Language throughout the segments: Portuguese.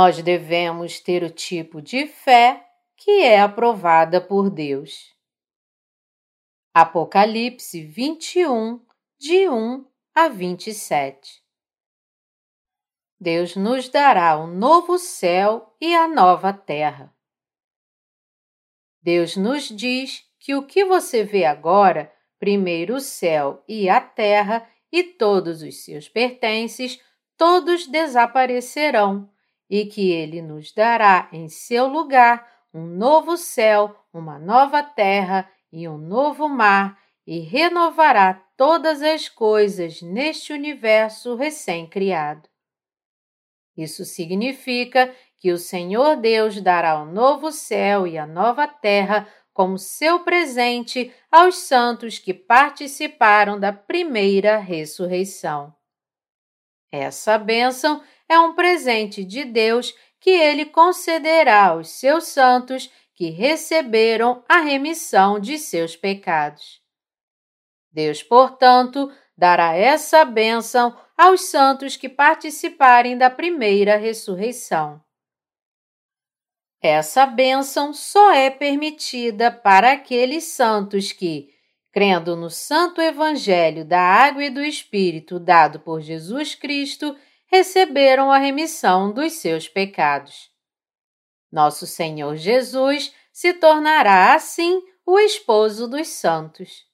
Nós devemos ter o tipo de fé que é aprovada por Deus. Apocalipse 21, de 1 a 27 Deus nos dará um novo céu e a nova terra. Deus nos diz que o que você vê agora, primeiro o céu e a terra e todos os seus pertences, todos desaparecerão, e que Ele nos dará em seu lugar um novo céu, uma nova terra e um novo mar, e renovará todas as coisas neste universo recém-criado. Isso significa que o Senhor Deus dará o novo céu e a nova terra como seu presente aos santos que participaram da primeira ressurreição. Essa bênção é um presente de Deus que ele concederá aos seus santos que receberam a remissão de seus pecados. Deus, portanto, dará essa bênção aos santos que participarem da primeira ressurreição. Essa bênção só é permitida para aqueles santos que, crendo no Santo Evangelho da Água e do Espírito dado por Jesus Cristo, receberam a remissão dos seus pecados. Nosso Senhor Jesus se tornará assim o esposo dos santos.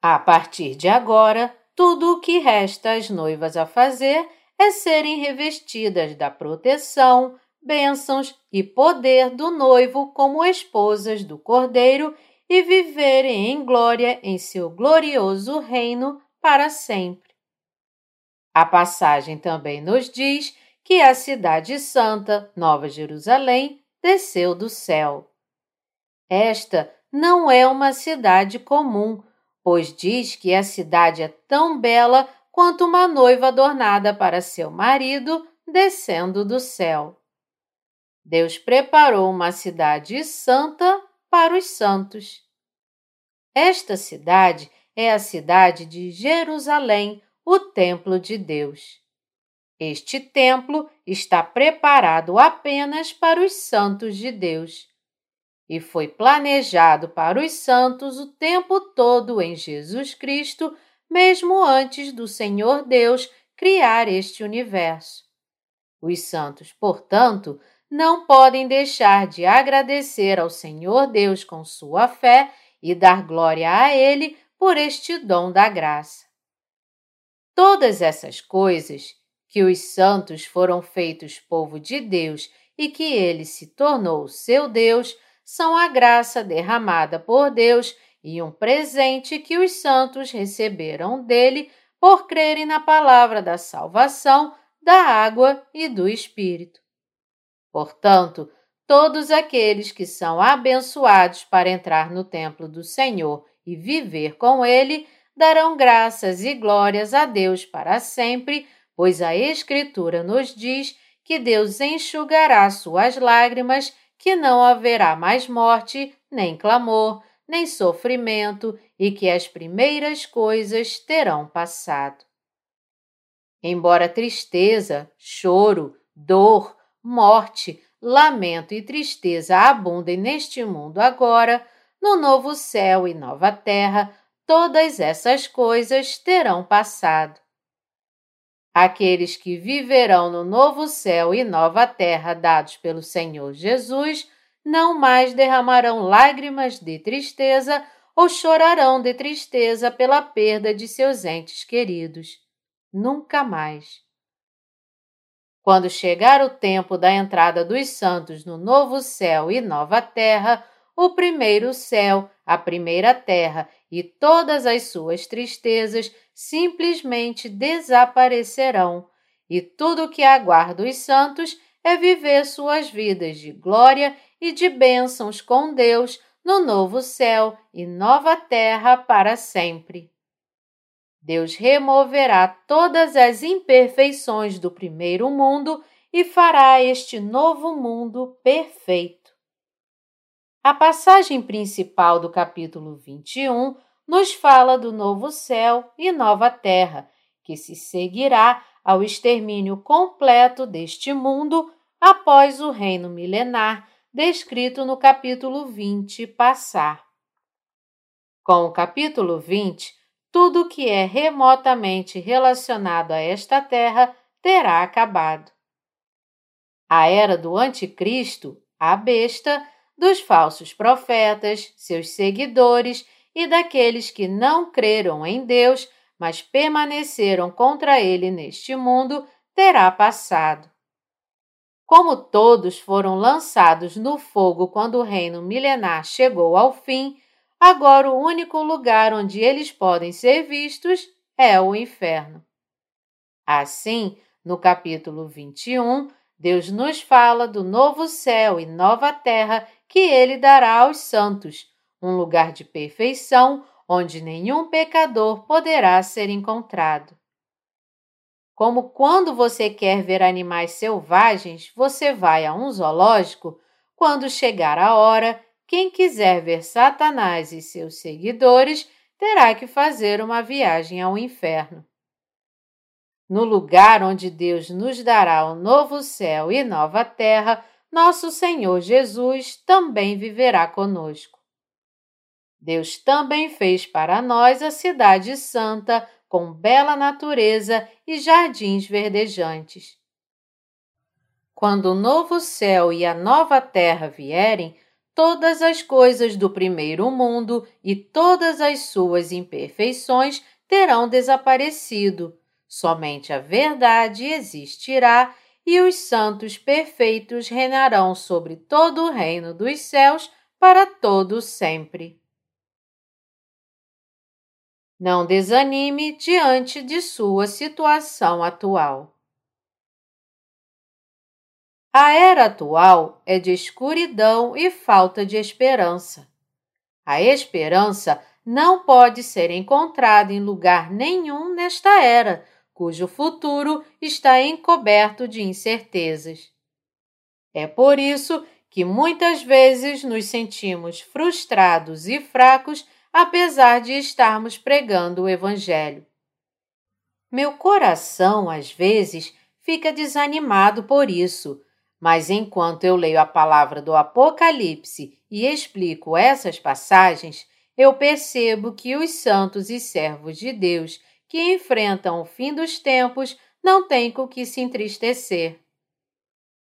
A partir de agora, tudo o que resta às noivas a fazer é serem revestidas da proteção, bênçãos e poder do noivo como esposas do Cordeiro e viverem em glória em seu glorioso reino para sempre. A passagem também nos diz que a Cidade Santa, Nova Jerusalém, desceu do céu. Esta não é uma cidade comum, pois diz que a cidade é tão bela quanto uma noiva adornada para seu marido descendo do céu. Deus preparou uma cidade santa para os santos. Esta cidade é a cidade de Jerusalém, o templo de Deus. Este templo está preparado apenas para os santos de Deus e foi planejado para os santos o tempo todo em Jesus Cristo, mesmo antes do Senhor Deus criar este universo. Os santos, portanto, não podem deixar de agradecer ao Senhor Deus com sua fé e dar glória a Ele por este dom da graça. Todas essas coisas, que os santos foram feitos povo de Deus e que ele se tornou seu Deus, são a graça derramada por Deus e um presente que os santos receberam dele por crerem na palavra da salvação, da água e do Espírito. Portanto, todos aqueles que são abençoados para entrar no templo do Senhor e viver com ele darão graças e glórias a Deus para sempre, pois a Escritura nos diz que Deus enxugará suas lágrimas que não haverá mais morte, nem clamor, nem sofrimento, e que as primeiras coisas terão passado. Embora tristeza, choro, dor, morte, lamento e tristeza abundem neste mundo agora, no novo céu e nova terra, todas essas coisas terão passado. Aqueles que viverão no novo céu e nova terra dados pelo Senhor Jesus não mais derramarão lágrimas de tristeza ou chorarão de tristeza pela perda de seus entes queridos. Nunca mais. Quando chegar o tempo da entrada dos santos no novo céu e nova terra, o primeiro céu, a primeira terra e todas as suas tristezas simplesmente desaparecerão, e tudo o que aguarda os santos é viver suas vidas de glória e de bênçãos com Deus no novo céu e nova terra para sempre. Deus removerá todas as imperfeições do primeiro mundo e fará este novo mundo perfeito. A passagem principal do capítulo 21 nos fala do novo céu e nova terra, que se seguirá ao extermínio completo deste mundo, após o reino milenar descrito no capítulo 20 passar. Com o capítulo 20, tudo que é remotamente relacionado a esta terra terá acabado. A era do Anticristo, a besta, dos falsos profetas, seus seguidores e daqueles que não creram em Deus, mas permaneceram contra ele neste mundo, terá passado. Como todos foram lançados no fogo quando o reino milenar chegou ao fim, agora o único lugar onde eles podem ser vistos é o inferno. Assim, no capítulo 21, Deus nos fala do novo céu e nova terra que ele dará aos santos, um lugar de perfeição onde nenhum pecador poderá ser encontrado. Como quando você quer ver animais selvagens, você vai a um zoológico, quando chegar a hora, quem quiser ver Satanás e seus seguidores terá que fazer uma viagem ao inferno. No lugar onde Deus nos dará o novo céu e nova terra, nosso Senhor Jesus também viverá conosco. Deus também fez para nós a Cidade Santa, com bela natureza e jardins verdejantes. Quando o novo céu e a nova terra vierem, todas as coisas do primeiro mundo e todas as suas imperfeições terão desaparecido. Somente a verdade existirá e os santos perfeitos reinarão sobre todo o reino dos céus para todo sempre. Não desanime diante de sua situação atual. A era atual é de escuridão e falta de esperança. A esperança não pode ser encontrada em lugar nenhum nesta era, cujo futuro está encoberto de incertezas. É por isso que muitas vezes nos sentimos frustrados e fracos, apesar de estarmos pregando o Evangelho. Meu coração, às vezes, fica desanimado por isso mas enquanto eu leio a palavra do Apocalipse e explico essas passagens, eu percebo que os santos e servos de Deus que enfrentam o fim dos tempos não têm com que se entristecer.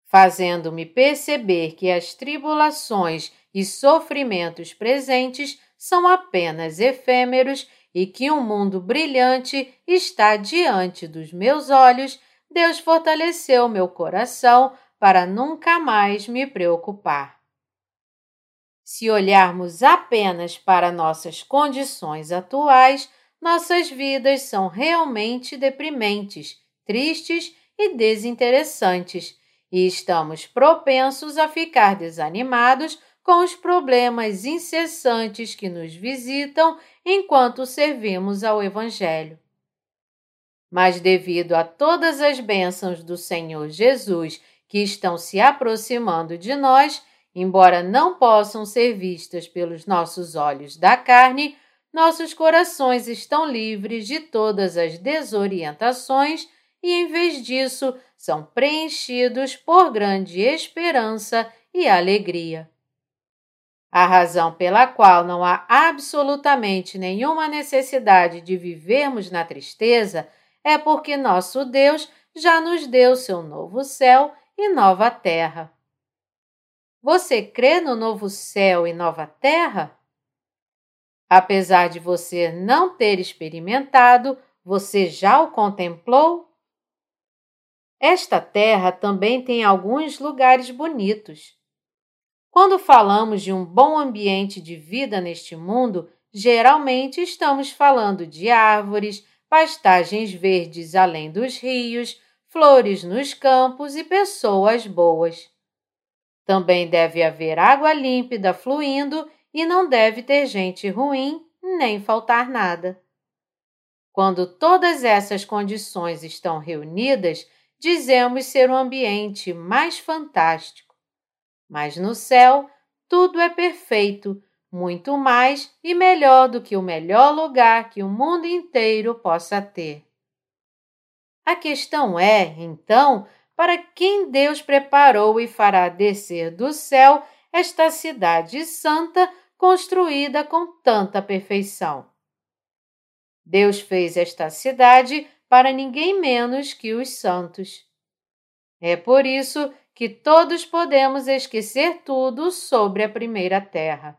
Fazendo-me perceber que as tribulações e sofrimentos presentes são apenas efêmeros e que um mundo brilhante está diante dos meus olhos, Deus fortaleceu meu coração para nunca mais me preocupar. Se olharmos apenas para nossas condições atuais, nossas vidas são realmente deprimentes, tristes e desinteressantes, e estamos propensos a ficar desanimados com os problemas incessantes que nos visitam enquanto servimos ao Evangelho. Mas, devido a todas as bênçãos do Senhor Jesus que estão se aproximando de nós, embora não possam ser vistas pelos nossos olhos da carne, nossos corações estão livres de todas as desorientações e, em vez disso, são preenchidos por grande esperança e alegria. A razão pela qual não há absolutamente nenhuma necessidade de vivermos na tristeza é porque nosso Deus já nos deu seu novo céu e nova terra. Você crê no novo céu e nova terra? Apesar de você não ter experimentado, você já o contemplou? Esta terra também tem alguns lugares bonitos. Quando falamos de um bom ambiente de vida neste mundo, geralmente estamos falando de árvores, pastagens verdes além dos rios, flores nos campos e pessoas boas. Também deve haver água límpida fluindo e não deve ter gente ruim nem faltar nada. Quando todas essas condições estão reunidas, dizemos ser o ambiente mais fantástico. Mas no céu, tudo é perfeito, muito mais e melhor do que o melhor lugar que o mundo inteiro possa ter. A questão é, então, para quem Deus preparou e fará descer do céu esta cidade santa construída com tanta perfeição. Deus fez esta cidade para ninguém menos que os santos. É por isso que todos podemos esquecer tudo sobre a primeira terra.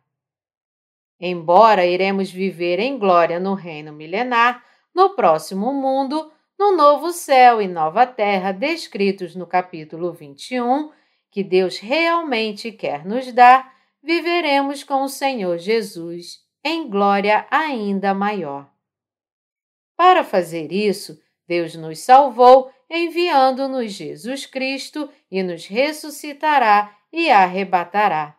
Embora iremos viver em glória no reino milenar, no próximo mundo, no novo céu e nova terra descritos no capítulo 21, que Deus realmente quer nos dar, viveremos com o Senhor Jesus em glória ainda maior. Para fazer isso, Deus nos salvou enviando-nos Jesus Cristo e nos ressuscitará e arrebatará.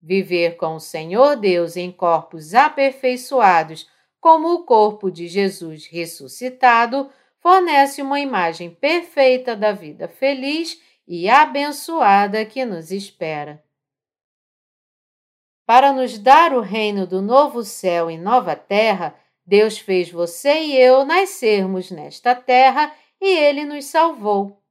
Viver com o Senhor Deus em corpos aperfeiçoados, como o corpo de Jesus ressuscitado, fornece uma imagem perfeita da vida feliz e abençoada que nos espera. Para nos dar o reino do novo céu e nova terra, Deus fez você e eu nascermos nesta terra e ele nos salvou.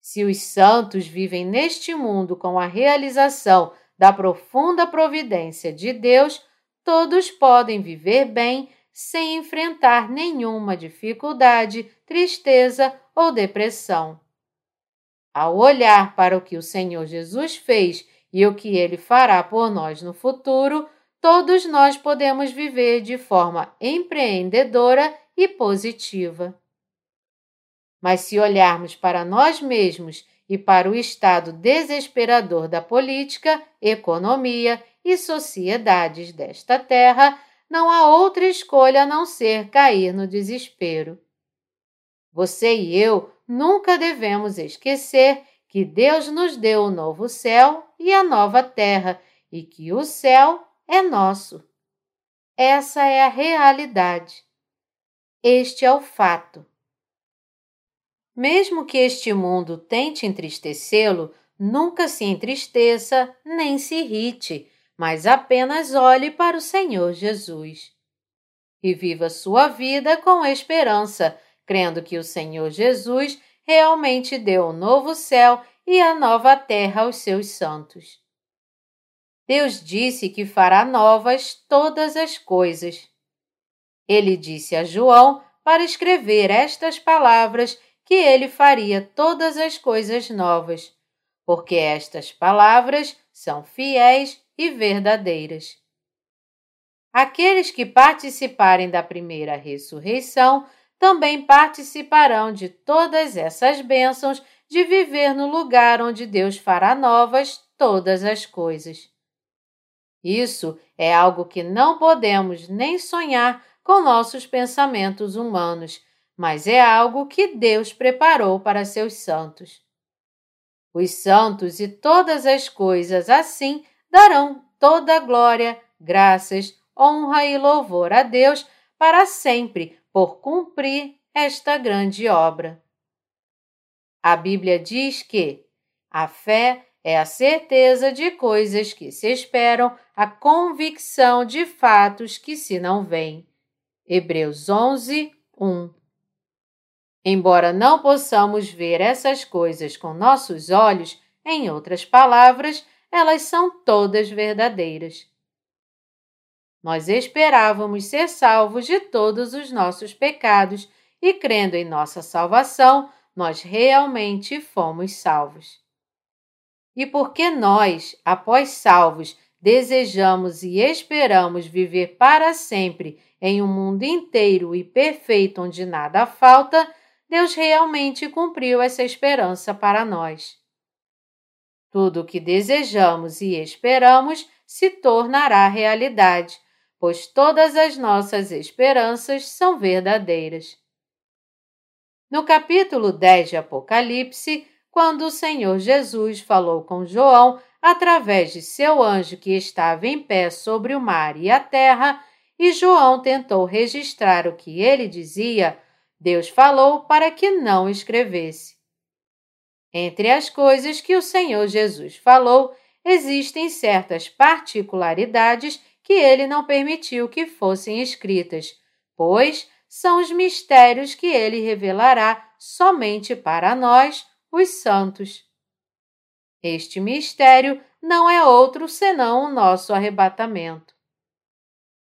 Se os santos vivem neste mundo com a realização da profunda providência de Deus, todos podem viver bem sem enfrentar nenhuma dificuldade, tristeza ou depressão. Ao olhar para o que o Senhor Jesus fez e o que ele fará por nós no futuro, todos nós podemos viver de forma empreendedora e positiva. Mas se olharmos para nós mesmos e para o estado desesperador da política, economia e sociedades desta terra, não há outra escolha a não ser cair no desespero. Você e eu nunca devemos esquecer que Deus nos deu o novo céu e a nova terra e que o céu é nosso. Essa é a realidade. Este é o fato. Mesmo que este mundo tente entristecê-lo, nunca se entristeça nem se irrite, mas apenas olhe para o Senhor Jesus. E viva sua vida com esperança, crendo que o Senhor Jesus realmente deu o novo céu e a nova terra aos seus santos. Deus disse que fará novas todas as coisas. Ele disse a João para escrever estas palavras que ele faria todas as coisas novas, porque estas palavras são fiéis e verdadeiras. Aqueles que participarem da primeira ressurreição também participarão de todas essas bênçãos de viver no lugar onde Deus fará novas todas as coisas. Isso é algo que não podemos nem sonhar com nossos pensamentos humanos, mas é algo que Deus preparou para seus santos. Os santos e todas as coisas assim darão toda a glória, graças, honra e louvor a Deus para sempre por cumprir esta grande obra. A Bíblia diz que a fé é a certeza de coisas que se esperam, a convicção de fatos que se não veem. Hebreus 11, 1 Embora não possamos ver essas coisas com nossos olhos, em outras palavras, elas são todas verdadeiras. Nós esperávamos ser salvos de todos os nossos pecados e, crendo em nossa salvação, nós realmente fomos salvos. E porque nós, após salvos, desejamos e esperamos viver para sempre em um mundo inteiro e perfeito onde nada falta, Deus realmente cumpriu essa esperança para nós. Tudo o que desejamos e esperamos se tornará realidade, pois todas as nossas esperanças são verdadeiras. No capítulo 10 de Apocalipse, quando o Senhor Jesus falou com João através de seu anjo que estava em pé sobre o mar e a terra, e João tentou registrar o que ele dizia, Deus falou para que não escrevesse. Entre as coisas que o Senhor Jesus falou, existem certas particularidades que ele não permitiu que fossem escritas, pois são os mistérios que ele revelará somente para nós, os santos. Este mistério não é outro senão o nosso arrebatamento.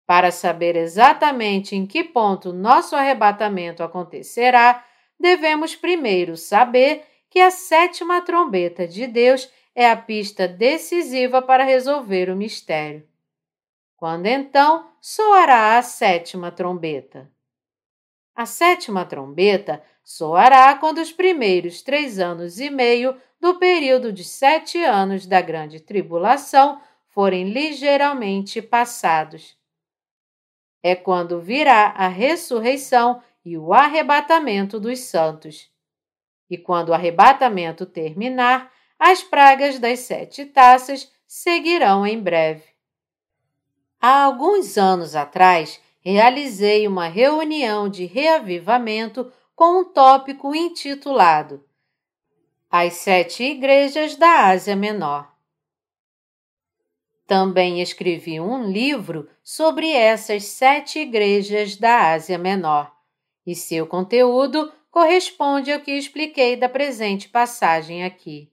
Para saber exatamente em que ponto nosso arrebatamento acontecerá, devemos primeiro saber que a sétima trombeta de Deus é a pista decisiva para resolver o mistério. Quando então soará a sétima trombeta? A sétima trombeta soará quando os primeiros três anos e meio do período de sete anos da grande tribulação forem ligeiramente passados. É quando virá a ressurreição e o arrebatamento dos santos. E quando o arrebatamento terminar, as pragas das sete taças seguirão em breve. Há alguns anos atrás, realizei uma reunião de reavivamento com um tópico intitulado As Sete Igrejas da Ásia Menor. Também escrevi um livro sobre essas sete igrejas da Ásia Menor, e seu conteúdo corresponde ao que expliquei da presente passagem aqui.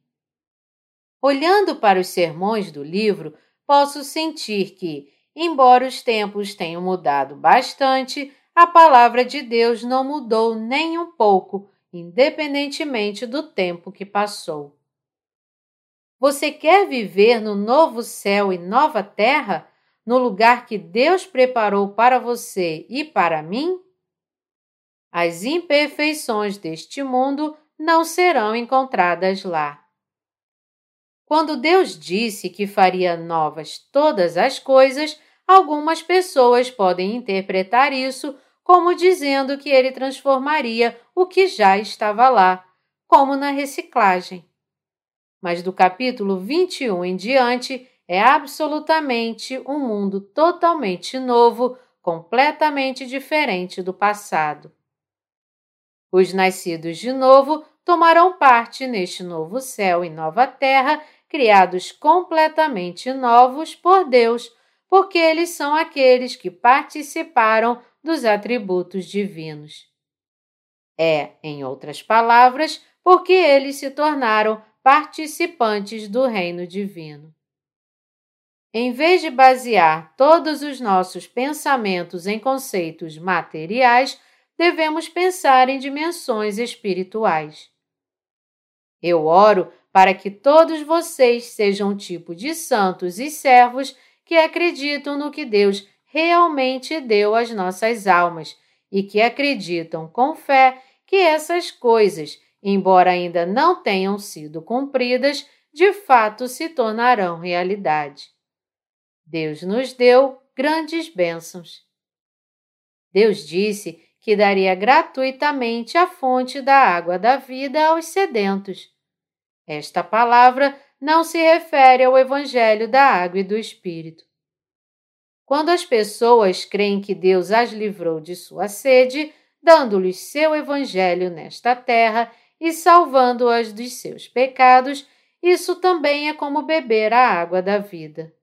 Olhando para os sermões do livro, posso sentir que, embora os tempos tenham mudado bastante, a palavra de Deus não mudou nem um pouco, independentemente do tempo que passou. Você quer viver no novo céu e nova terra, no lugar que Deus preparou para você e para mim? As imperfeições deste mundo não serão encontradas lá. Quando Deus disse que faria novas todas as coisas, algumas pessoas podem interpretar isso como dizendo que ele transformaria o que já estava lá, como na reciclagem mas do capítulo 21 em diante é absolutamente um mundo totalmente novo, completamente diferente do passado. Os nascidos de novo tomarão parte neste novo céu e nova terra, criados completamente novos por Deus, porque eles são aqueles que participaram dos atributos divinos. É, em outras palavras, porque eles se tornaram participantes do reino divino. Em vez de basear todos os nossos pensamentos em conceitos materiais, devemos pensar em dimensões espirituais. Eu oro para que todos vocês sejam um tipo de santos e servos que acreditam no que Deus realmente deu às nossas almas e que acreditam com fé que essas coisas embora ainda não tenham sido cumpridas, de fato se tornarão realidade. Deus nos deu grandes bênçãos. Deus disse que daria gratuitamente a fonte da água da vida aos sedentos. Esta palavra não se refere ao Evangelho da água e do Espírito. Quando as pessoas creem que Deus as livrou de sua sede, dando-lhes seu Evangelho nesta terra e salvando-as dos seus pecados, isso também é como beber a água da vida.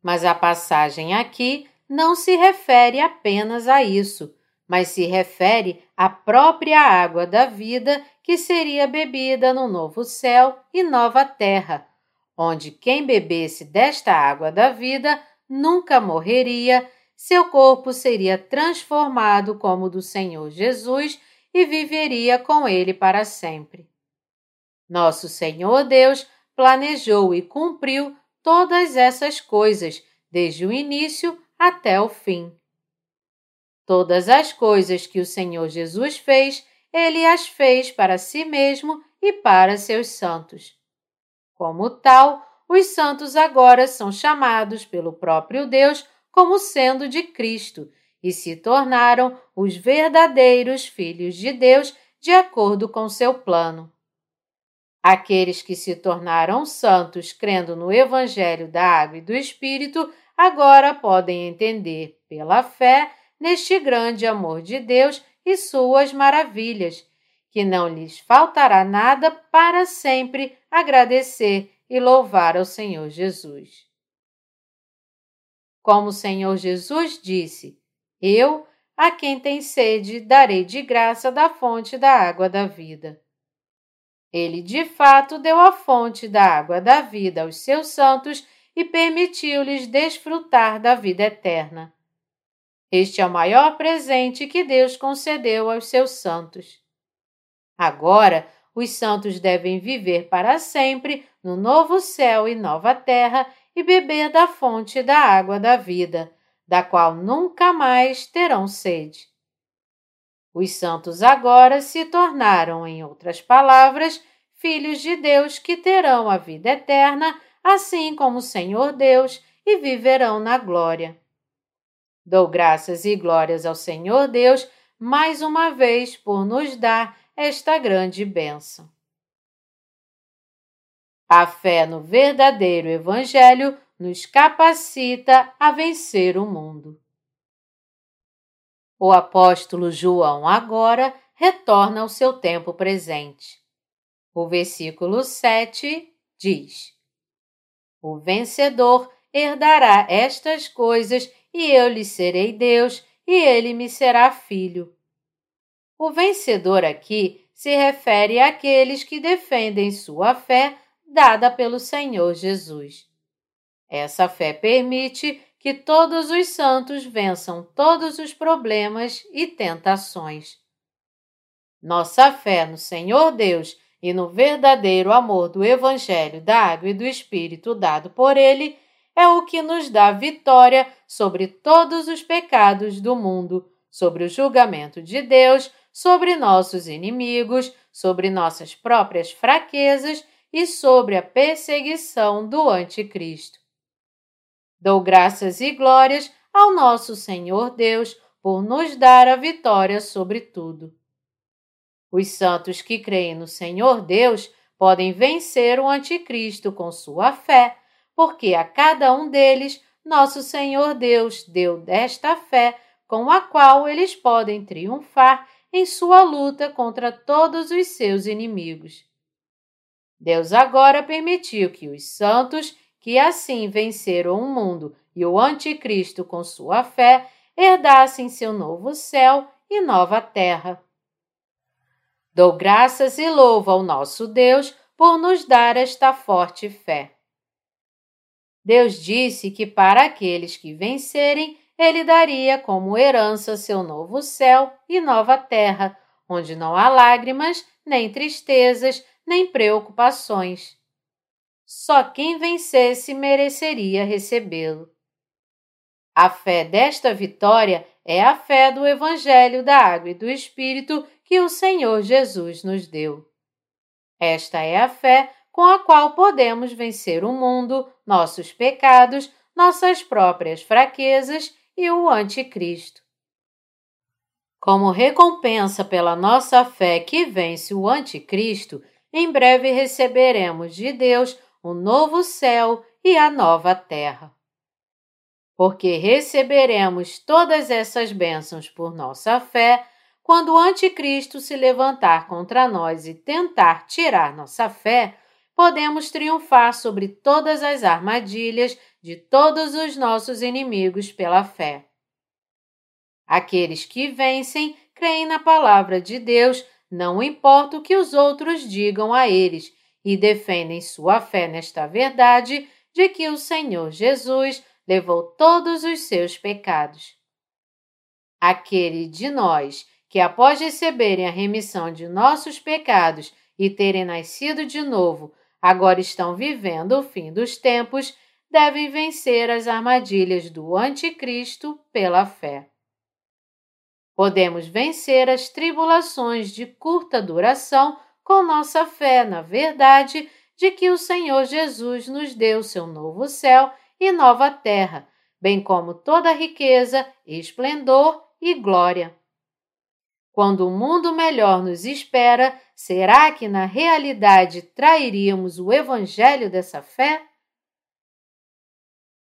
Mas a passagem aqui não se refere apenas a isso, mas se refere à própria água da vida que seria bebida no novo céu e nova terra, onde quem bebesse desta água da vida nunca morreria, seu corpo seria transformado como o do Senhor Jesus e viveria com ele para sempre. Nosso Senhor Deus planejou e cumpriu todas essas coisas, desde o início até o fim. Todas as coisas que o Senhor Jesus fez, ele as fez para si mesmo e para seus santos. Como tal, os santos agora são chamados pelo próprio Deus como sendo de Cristo e se tornaram os verdadeiros filhos de Deus de acordo com seu plano. Aqueles que se tornaram santos crendo no Evangelho da Água e do Espírito agora podem entender, pela fé, neste grande amor de Deus e suas maravilhas, que não lhes faltará nada para sempre agradecer e louvar ao Senhor Jesus. Como o Senhor Jesus disse, eu, a quem tem sede, darei de graça da fonte da água da vida. Ele de fato deu a fonte da água da vida aos seus santos e permitiu-lhes desfrutar da vida eterna. Este é o maior presente que Deus concedeu aos seus santos. Agora, os santos devem viver para sempre no novo céu e nova terra e beber da fonte da água da vida, da qual nunca mais terão sede. Os santos agora se tornaram, em outras palavras, filhos de Deus que terão a vida eterna, assim como o Senhor Deus, e viverão na glória. Dou graças e glórias ao Senhor Deus mais uma vez por nos dar esta grande bênção. A fé no verdadeiro Evangelho nos capacita a vencer o mundo. O apóstolo João agora retorna ao seu tempo presente. O versículo 7 diz: O vencedor herdará estas coisas, e eu lhe serei Deus, e ele me será filho. O vencedor aqui se refere àqueles que defendem sua fé dada pelo Senhor Jesus. Essa fé permite que todos os santos vençam todos os problemas e tentações. Nossa fé no Senhor Deus e no verdadeiro amor do Evangelho da Água e do Espírito dado por Ele é o que nos dá vitória sobre todos os pecados do mundo, sobre o julgamento de Deus sobre nossos inimigos, sobre nossas próprias fraquezas e sobre a perseguição do Anticristo. Dou graças e glórias ao nosso Senhor Deus por nos dar a vitória sobre tudo. Os santos que creem no Senhor Deus podem vencer o Anticristo com sua fé, porque a cada um deles nosso Senhor Deus deu desta fé com a qual eles podem triunfar em sua luta contra todos os seus inimigos. Deus agora permitiu que os santos, que assim venceram o mundo e o Anticristo com sua fé, herdassem seu novo céu e nova terra. Dou graças e louvo ao nosso Deus por nos dar esta forte fé. Deus disse que para aqueles que vencerem, ele daria como herança seu novo céu e nova terra, onde não há lágrimas, nem tristezas, nem preocupações. Só quem vencesse mereceria recebê-lo. A fé desta vitória é a fé do Evangelho da Água e do Espírito que o Senhor Jesus nos deu. Esta é a fé com a qual podemos vencer o mundo, nossos pecados, nossas próprias fraquezas e o Anticristo. Como recompensa pela nossa fé que vence o Anticristo, em breve receberemos de Deus o novo céu e a nova terra. Porque receberemos todas essas bênçãos por nossa fé, quando o Anticristo se levantar contra nós e tentar tirar nossa fé, podemos triunfar sobre todas as armadilhas de todos os nossos inimigos pela fé. Aqueles que vencem creem na palavra de Deus, não importa o que os outros digam a eles, e defendem sua fé nesta verdade de que o Senhor Jesus levou todos os seus pecados. Aquele de nós que, após receberem a remissão de nossos pecados e terem nascido de novo, agora estão vivendo o fim dos tempos, devem vencer as armadilhas do Anticristo pela fé. Podemos vencer as tribulações de curta duração com nossa fé na verdade de que o Senhor Jesus nos deu seu novo céu e nova terra, bem como toda riqueza, esplendor e glória. Quando o um mundo melhor nos espera, será que na realidade trairíamos o evangelho dessa fé?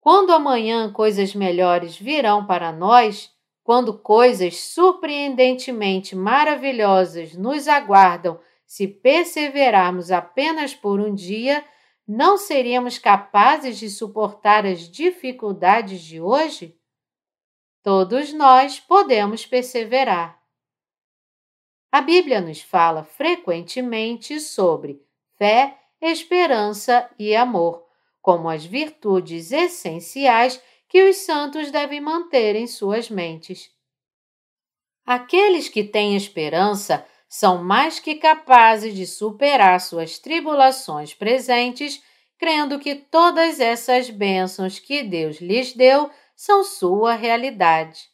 Quando amanhã coisas melhores virão para nós, quando coisas surpreendentemente maravilhosas nos aguardam se perseverarmos apenas por um dia, não seríamos capazes de suportar as dificuldades de hoje? todos nós podemos perseverar. A Bíblia nos fala frequentemente sobre fé, esperança e amor, como as virtudes essenciais que os santos devem manter em suas mentes. Aqueles que têm esperança são mais que capazes de superar suas tribulações presentes, crendo que todas essas bênçãos que Deus lhes deu são sua realidade.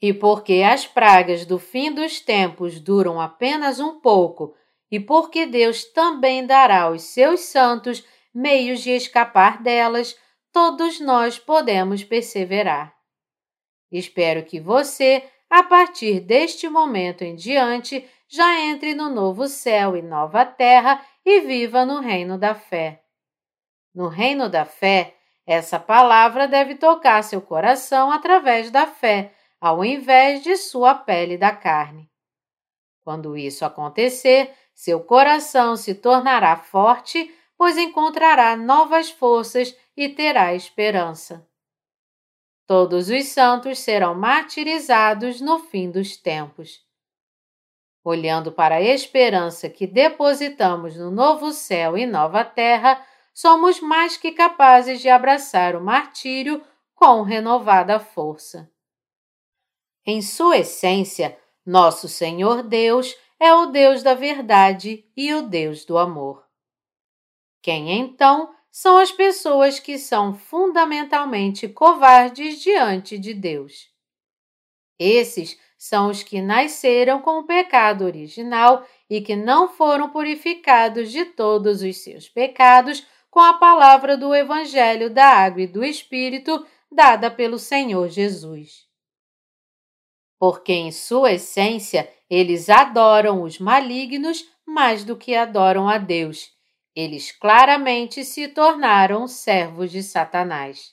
E porque as pragas do fim dos tempos duram apenas um pouco, e porque Deus também dará aos seus santos meios de escapar delas, todos nós podemos perseverar. Espero que você, a partir deste momento em diante, já entre no novo céu e nova terra e viva no reino da fé. No reino da fé, essa palavra deve tocar seu coração através da fé, ao invés de sua pele da carne. Quando isso acontecer, seu coração se tornará forte, pois encontrará novas forças e terá esperança. Todos os santos serão martirizados no fim dos tempos. Olhando para a esperança que depositamos no novo céu e nova terra, somos mais que capazes de abraçar o martírio com renovada força. Em sua essência, nosso Senhor Deus é o Deus da verdade e o Deus do amor. Quem então são as pessoas que são fundamentalmente covardes diante de Deus? Esses são os que nasceram com o pecado original e que não foram purificados de todos os seus pecados com a palavra do Evangelho da Água e do Espírito dada pelo Senhor Jesus. Porque, em sua essência, eles adoram os malignos mais do que adoram a Deus. Eles claramente se tornaram servos de Satanás.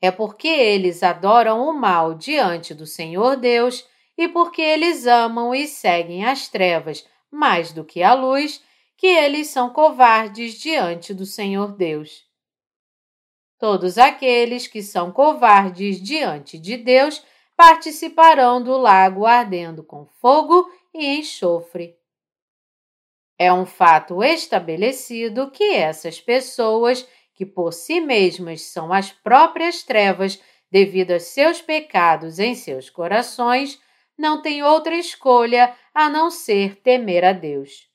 É porque eles adoram o mal diante do Senhor Deus e porque eles amam e seguem as trevas mais do que a luz que eles são covardes diante do Senhor Deus. Todos aqueles que são covardes diante de Deus participarão do lago ardendo com fogo e enxofre. É um fato estabelecido que essas pessoas, que por si mesmas são as próprias trevas devido a seus pecados em seus corações, não têm outra escolha a não ser temer a Deus.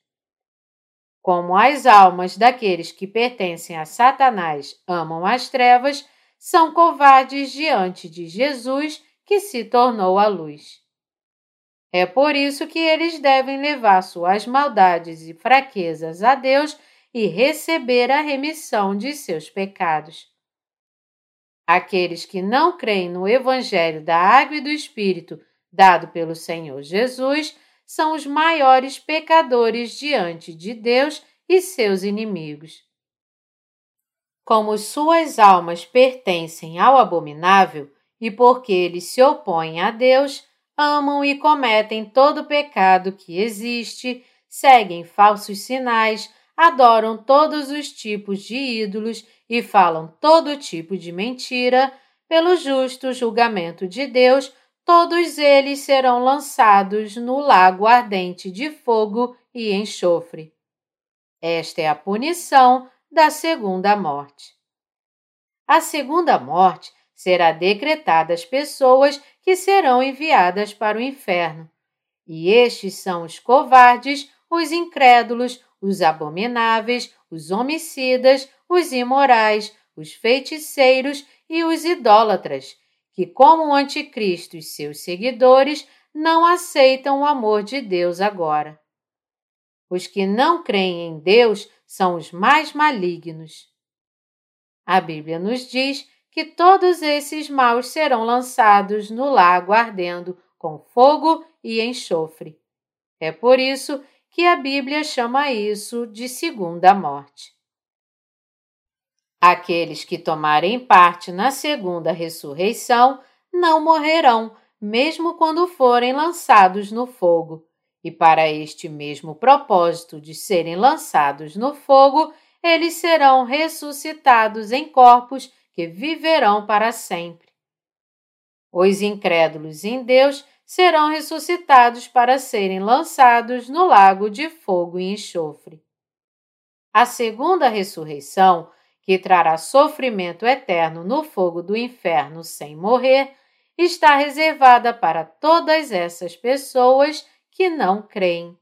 Como as almas daqueles que pertencem a Satanás amam as trevas, são covardes diante de Jesus, que se tornou a luz. É por isso que eles devem levar suas maldades e fraquezas a Deus e receber a remissão de seus pecados. Aqueles que não creem no Evangelho da Água e do Espírito dado pelo Senhor Jesus são os maiores pecadores diante de Deus e seus inimigos. Como suas almas pertencem ao abominável, e porque eles se opõem a Deus, amam e cometem todo pecado que existe, seguem falsos sinais, adoram todos os tipos de ídolos e falam todo tipo de mentira, pelo justo julgamento de Deus, todos eles serão lançados no lago ardente de fogo e enxofre. Esta é a punição da segunda morte. A segunda morte será decretada às pessoas que serão enviadas para o inferno. E estes são os covardes, os incrédulos, os abomináveis, os homicidas, os imorais, os feiticeiros e os idólatras, que, como o Anticristo e seus seguidores, não aceitam o amor de Deus agora. Os que não creem em Deus são os mais malignos. A Bíblia nos diz que todos esses maus serão lançados no lago ardendo com fogo e enxofre. É por isso que a Bíblia chama isso de segunda morte. Aqueles que tomarem parte na segunda ressurreição não morrerão, mesmo quando forem lançados no fogo. E para este mesmo propósito de serem lançados no fogo, eles serão ressuscitados em corpos que viverão para sempre. Os incrédulos em Deus serão ressuscitados para serem lançados no lago de fogo e enxofre. A segunda ressurreição, que trará sofrimento eterno no fogo do inferno sem morrer, está reservada para todas essas pessoas que não creem.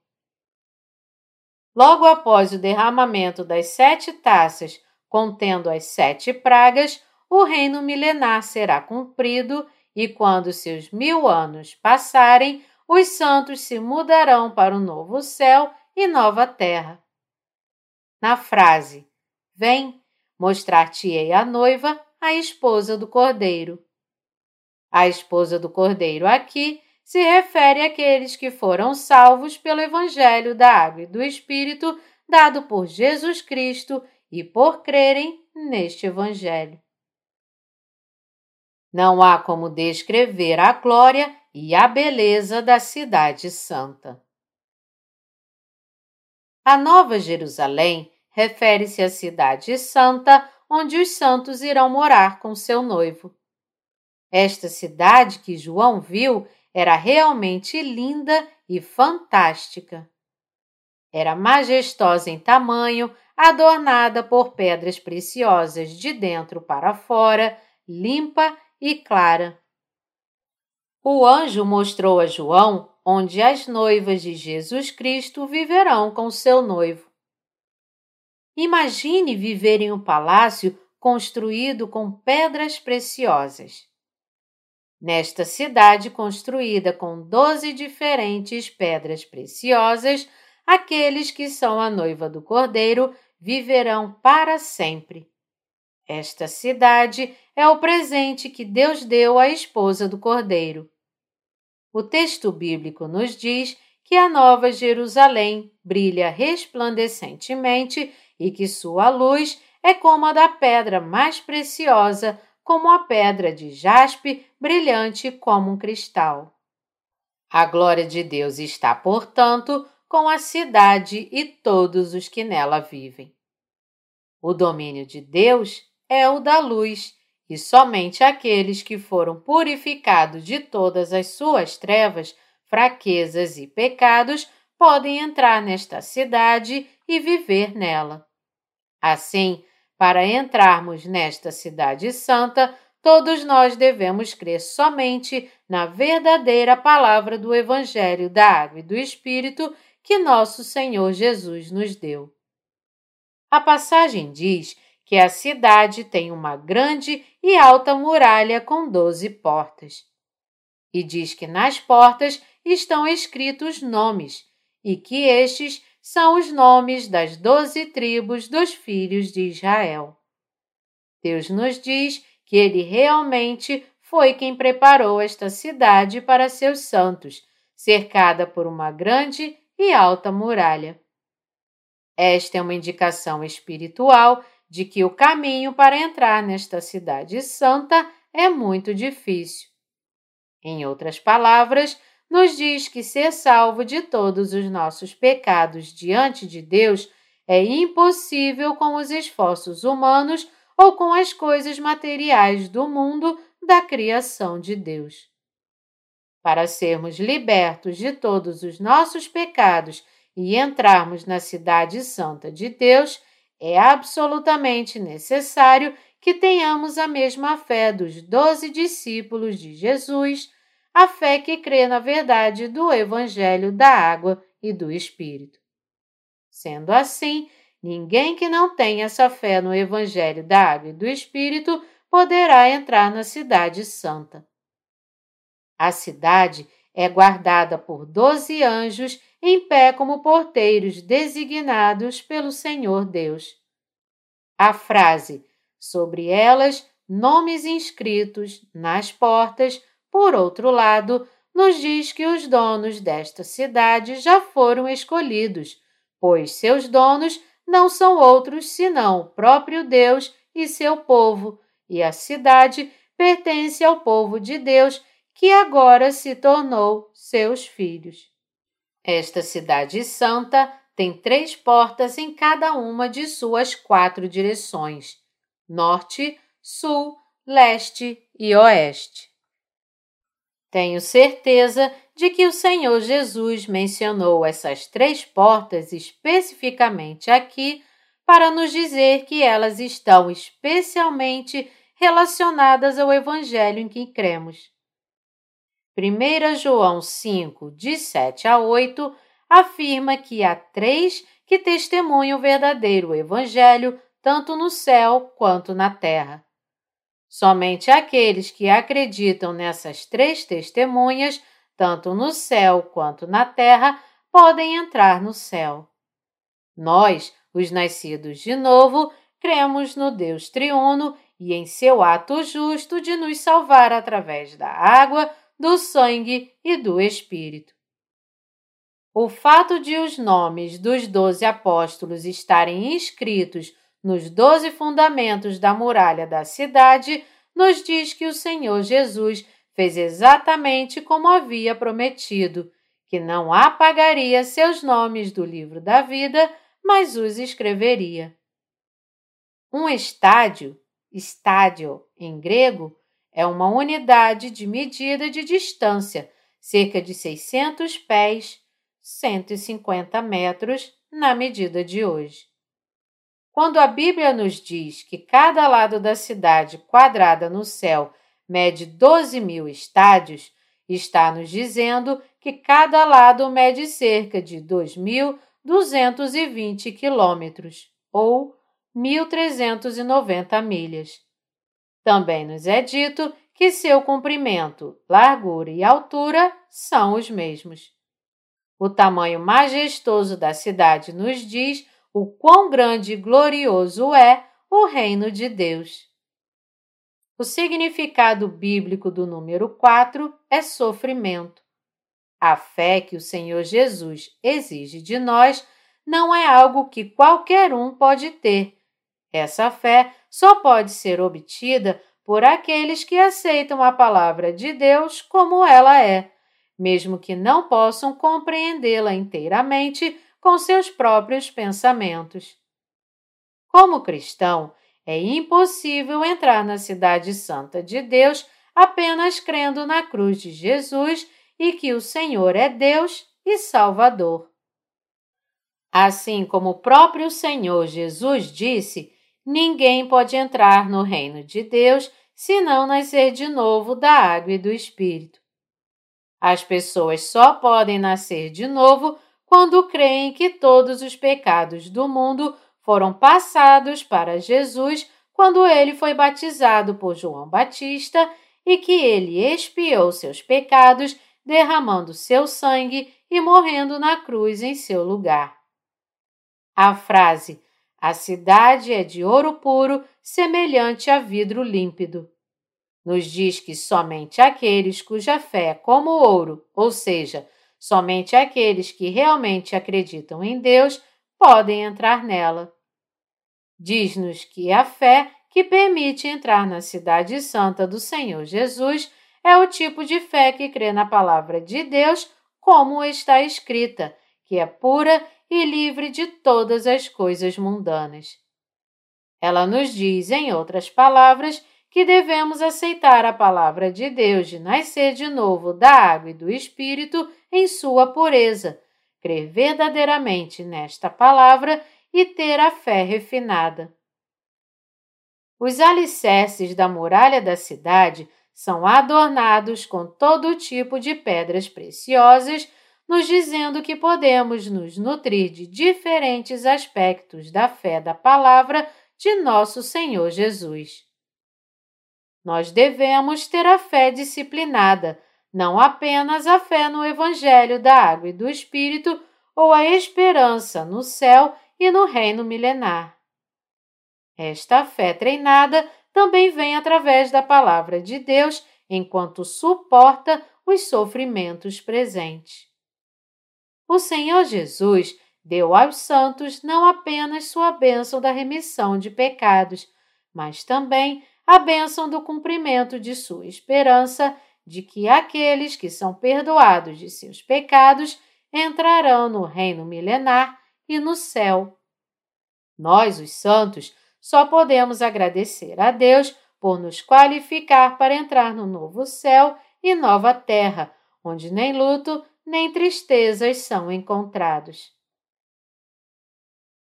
Logo após o derramamento das sete taças contendo as sete pragas, o reino milenar será cumprido e quando seus mil anos passarem, os santos se mudarão para o novo céu e nova terra. Na frase Vem, mostrar-te-ei a noiva, a esposa do cordeiro. A esposa do cordeiro aqui se refere àqueles que foram salvos pelo Evangelho da Água e do Espírito dado por Jesus Cristo e por crerem neste Evangelho. Não há como descrever a glória e a beleza da Cidade Santa. A Nova Jerusalém refere-se à Cidade Santa, onde os santos irão morar com seu noivo. Esta cidade que João viu era realmente linda e fantástica. Era majestosa em tamanho, adornada por pedras preciosas de dentro para fora, limpa e clara. O anjo mostrou a João onde as noivas de Jesus Cristo viverão com seu noivo. Imagine viver em um palácio construído com pedras preciosas. Nesta cidade construída com doze diferentes pedras preciosas, aqueles que são a noiva do Cordeiro viverão para sempre. Esta cidade é o presente que Deus deu à esposa do Cordeiro. O texto bíblico nos diz que a Nova Jerusalém brilha resplandecentemente e que sua luz é como a da pedra mais preciosa, como a pedra de jaspe, brilhante como um cristal. A glória de Deus está, portanto, com a cidade e todos os que nela vivem. O domínio de Deus é o da luz, e somente aqueles que foram purificados de todas as suas trevas, fraquezas e pecados podem entrar nesta cidade e viver nela. Assim, para entrarmos nesta cidade santa, todos nós devemos crer somente na verdadeira palavra do Evangelho da Água e do Espírito que nosso Senhor Jesus nos deu. A passagem diz que a cidade tem uma grande e alta muralha com doze portas. E diz que nas portas estão escritos nomes, e que estes são os nomes das doze tribos dos filhos de Israel. Deus nos diz que Ele realmente foi quem preparou esta cidade para seus santos, cercada por uma grande e alta muralha. Esta é uma indicação espiritual de que o caminho para entrar nesta cidade santa é muito difícil. Em outras palavras, nos diz que ser salvo de todos os nossos pecados diante de Deus é impossível com os esforços humanos ou com as coisas materiais do mundo da criação de Deus. Para sermos libertos de todos os nossos pecados e entrarmos na cidade santa de Deus, é absolutamente necessário que tenhamos a mesma fé dos doze discípulos de Jesus, a fé que crê na verdade do Evangelho da Água e do Espírito. Sendo assim, ninguém que não tenha essa fé no Evangelho da Água e do Espírito poderá entrar na Cidade Santa. A cidade é guardada por doze anjos em pé como porteiros designados pelo Senhor Deus. A frase sobre elas, nomes inscritos nas portas, por outro lado, nos diz que os donos desta cidade já foram escolhidos, pois seus donos não são outros senão o próprio Deus e seu povo, e a cidade pertence ao povo de Deus que agora se tornou seus filhos. Esta cidade santa tem três portas em cada uma de suas quatro direções: norte, sul, leste e oeste. Tenho certeza de que o Senhor Jesus mencionou essas três portas especificamente aqui para nos dizer que elas estão especialmente relacionadas ao Evangelho em que cremos. 1 João 5, de 7 a 8, afirma que há três que testemunham o verdadeiro Evangelho, tanto no céu quanto na terra. Somente aqueles que acreditam nessas três testemunhas, tanto no céu quanto na terra, podem entrar no céu. Nós, os nascidos de novo, cremos no Deus triuno e em seu ato justo de nos salvar através da água, do sangue e do Espírito. O fato de os nomes dos doze apóstolos estarem inscritos nos doze fundamentos da muralha da cidade nos diz que o Senhor Jesus fez exatamente como havia prometido, que não apagaria seus nomes do livro da vida, mas os escreveria. Um estádio, estádio em grego, é uma unidade de medida de distância, cerca de 600 pés, 150 metros, na medida de hoje. Quando a Bíblia nos diz que cada lado da cidade quadrada no céu mede 12 mil estádios, está nos dizendo que cada lado mede cerca de 2.220 quilômetros, ou 1.390 milhas. Também nos é dito que seu comprimento, largura e altura são os mesmos. O tamanho majestoso da cidade nos diz o quão grande e glorioso é o reino de Deus. O significado bíblico do número 4 é sofrimento. A fé que o Senhor Jesus exige de nós não é algo que qualquer um pode ter. Essa fé só pode ser obtida por aqueles que aceitam a palavra de Deus como ela é, mesmo que não possam compreendê-la inteiramente com seus próprios pensamentos. Como cristão, é impossível entrar na Cidade Santa de Deus apenas crendo na cruz de Jesus e que o Senhor é Deus e Salvador. Assim como o próprio Senhor Jesus disse, ninguém pode entrar no reino de Deus se não nascer de novo da água e do Espírito. As pessoas só podem nascer de novo quando creem que todos os pecados do mundo foram passados para Jesus quando ele foi batizado por João Batista e que ele expiou seus pecados, derramando seu sangue e morrendo na cruz em seu lugar. A frase a cidade é de ouro puro, semelhante a vidro límpido. Nos diz que somente aqueles cuja fé é como ouro, ou seja, Somente aqueles que realmente acreditam em Deus podem entrar nela. Diz-nos que a fé que permite entrar na Cidade Santa do Senhor Jesus é o tipo de fé que crê na palavra de Deus, como está escrita, que é pura e livre de todas as coisas mundanas. Ela nos diz, em outras palavras, que devemos aceitar a palavra de Deus de nascer de novo da água e do Espírito em sua pureza, crer verdadeiramente nesta palavra e ter a fé refinada. Os alicerces da muralha da cidade são adornados com todo tipo de pedras preciosas, nos dizendo que podemos nos nutrir de diferentes aspectos da fé da palavra de nosso Senhor Jesus. Nós devemos ter a fé disciplinada, não apenas a fé no Evangelho da Água e do Espírito ou a esperança no céu e no reino milenar. Esta fé treinada também vem através da palavra de Deus enquanto suporta os sofrimentos presentes. O Senhor Jesus deu aos santos não apenas sua bênção da remissão de pecados, mas também a bênção do cumprimento de sua esperança de que aqueles que são perdoados de seus pecados entrarão no reino milenar e no céu. Nós, os santos, só podemos agradecer a Deus por nos qualificar para entrar no novo céu e nova terra, onde nem luto nem tristezas são encontrados.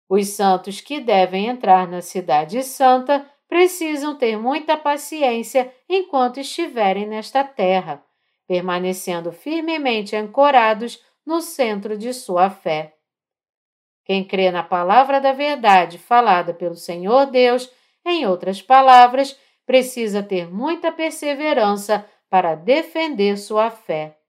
Os santos que devem entrar na Cidade Santa precisam ter muita paciência enquanto estiverem nesta terra, permanecendo firmemente ancorados no centro de sua fé. Quem crê na palavra da verdade falada pelo Senhor Deus, em outras palavras, precisa ter muita perseverança para defender sua fé.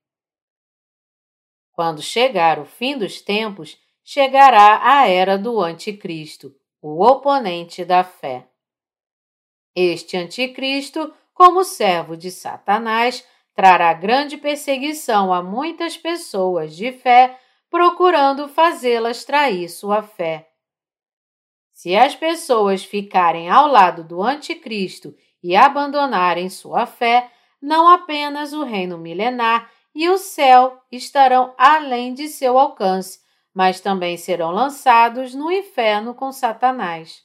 Quando chegar o fim dos tempos, chegará a era do Anticristo, o oponente da fé. Este Anticristo, como servo de Satanás, trará grande perseguição a muitas pessoas de fé, procurando fazê-las trair sua fé. Se as pessoas ficarem ao lado do Anticristo e abandonarem sua fé, não apenas o reino milenar e o céu estarão além de seu alcance, mas também serão lançados no inferno com Satanás.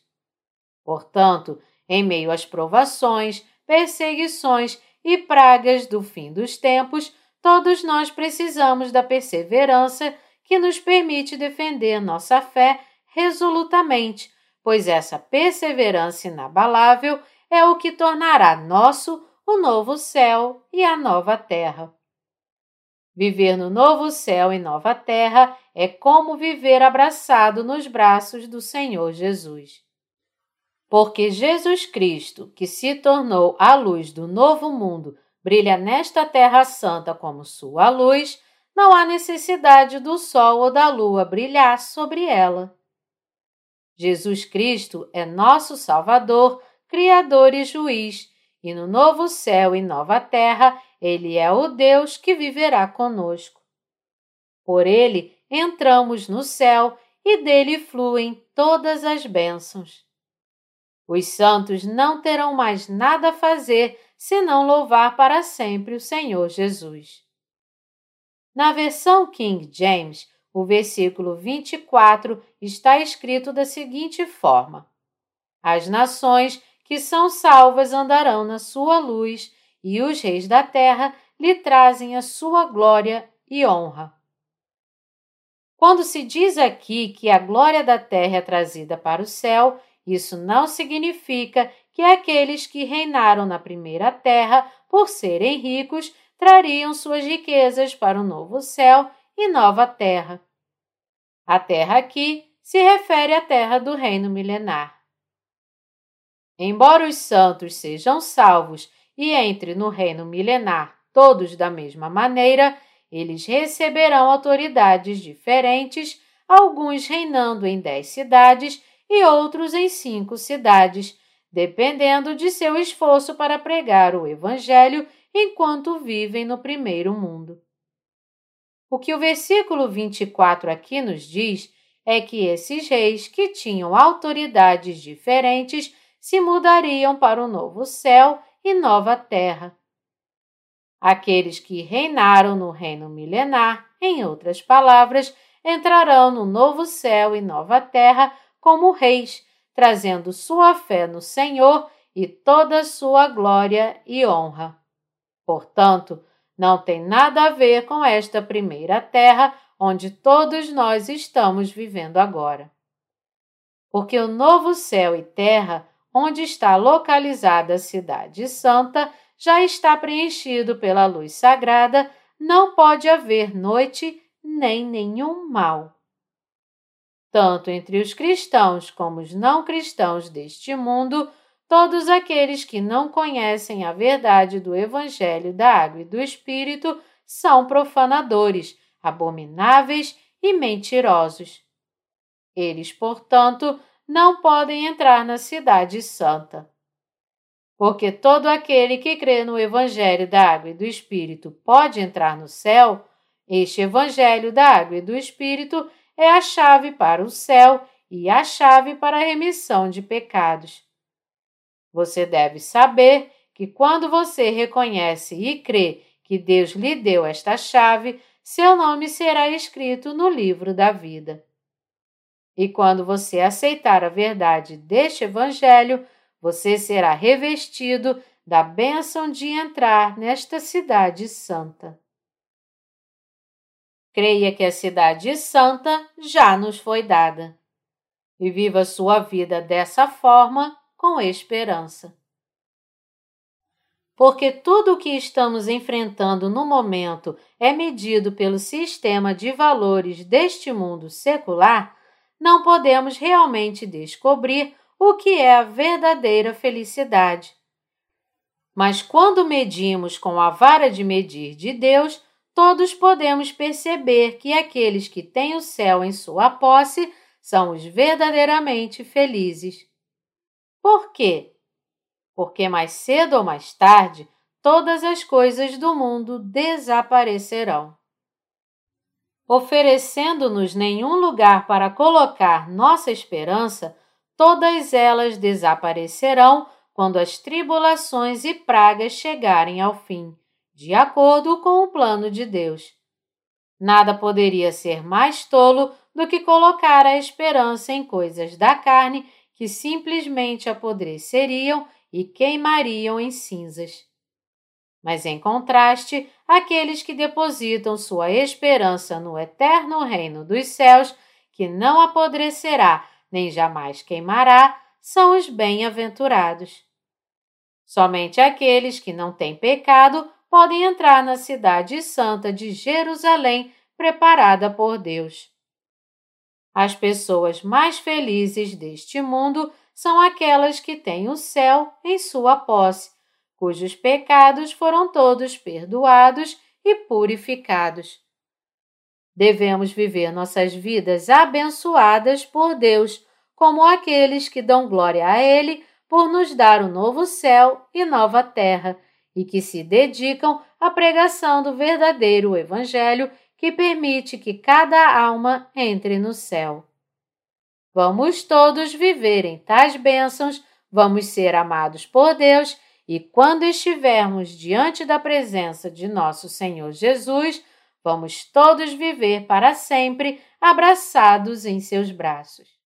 Portanto, em meio às provações, perseguições e pragas do fim dos tempos, todos nós precisamos da perseverança que nos permite defender nossa fé resolutamente, pois essa perseverança inabalável é o que tornará nosso o novo céu e a nova terra. Viver no novo céu e nova terra é como viver abraçado nos braços do Senhor Jesus. Porque Jesus Cristo, que se tornou a luz do novo mundo, brilha nesta terra santa como sua luz, não há necessidade do sol ou da lua brilhar sobre ela. Jesus Cristo é nosso Salvador, Criador e Juiz, e no novo céu e nova terra ele é o Deus que viverá conosco. Por ele entramos no céu e dele fluem todas as bênçãos. Os santos não terão mais nada a fazer senão louvar para sempre o Senhor Jesus. Na versão King James, o versículo 24 está escrito da seguinte forma: As nações que são salvas andarão na sua luz e os reis da terra lhe trazem a sua glória e honra. Quando se diz aqui que a glória da terra é trazida para o céu, isso não significa que aqueles que reinaram na primeira terra, por serem ricos, trariam suas riquezas para o novo céu e nova terra. A terra aqui se refere à terra do reino milenar. Embora os santos sejam salvos e entre no reino milenar todos da mesma maneira, eles receberão autoridades diferentes, alguns reinando em dez cidades e outros em cinco cidades, dependendo de seu esforço para pregar o Evangelho enquanto vivem no primeiro mundo. O que o versículo 24 aqui nos diz é que esses reis que tinham autoridades diferentes se mudariam para o novo céu e nova terra. Aqueles que reinaram no reino milenar, em outras palavras, entrarão no novo céu e nova terra como reis, trazendo sua fé no Senhor e toda sua glória e honra. Portanto, não tem nada a ver com esta primeira terra onde todos nós estamos vivendo agora. Porque o novo céu e terra onde está localizada a Cidade Santa, já está preenchido pela luz sagrada, não pode haver noite nem nenhum mal. Tanto entre os cristãos como os não cristãos deste mundo, todos aqueles que não conhecem a verdade do Evangelho da Água e do Espírito são profanadores, abomináveis e mentirosos. Eles, portanto, não podem entrar na Cidade Santa. Porque todo aquele que crê no Evangelho da Água e do Espírito pode entrar no céu, este Evangelho da Água e do Espírito é a chave para o céu e a chave para a remissão de pecados. Você deve saber que quando você reconhece e crê que Deus lhe deu esta chave, seu nome será escrito no livro da vida. E quando você aceitar a verdade deste Evangelho, você será revestido da bênção de entrar nesta cidade santa. Creia que a cidade santa já nos foi dada. E viva sua vida dessa forma, com esperança. Porque tudo o que estamos enfrentando no momento é medido pelo sistema de valores deste mundo secular, não podemos realmente descobrir o que é a verdadeira felicidade. Mas quando medimos com a vara de medir de Deus, todos podemos perceber que aqueles que têm o céu em sua posse são os verdadeiramente felizes. Por quê? Porque mais cedo ou mais tarde todas as coisas do mundo desaparecerão. Oferecendo-nos nenhum lugar para colocar nossa esperança, todas elas desaparecerão quando as tribulações e pragas chegarem ao fim, de acordo com o plano de Deus. Nada poderia ser mais tolo do que colocar a esperança em coisas da carne que simplesmente apodreceriam e queimariam em cinzas. Mas, em contraste, aqueles que depositam sua esperança no eterno reino dos céus, que não apodrecerá nem jamais queimará, são os bem-aventurados. Somente aqueles que não têm pecado podem entrar na cidade santa de Jerusalém preparada por Deus. As pessoas mais felizes deste mundo são aquelas que têm o céu em sua posse, cujos pecados foram todos perdoados e purificados. Devemos viver nossas vidas abençoadas por Deus, como aqueles que dão glória a Ele por nos dar o novo céu e nova terra e que se dedicam à pregação do verdadeiro Evangelho que permite que cada alma entre no céu. Vamos todos viver em tais bênçãos, vamos ser amados por Deus e quando estivermos diante da presença de nosso Senhor Jesus, vamos todos viver para sempre abraçados em seus braços.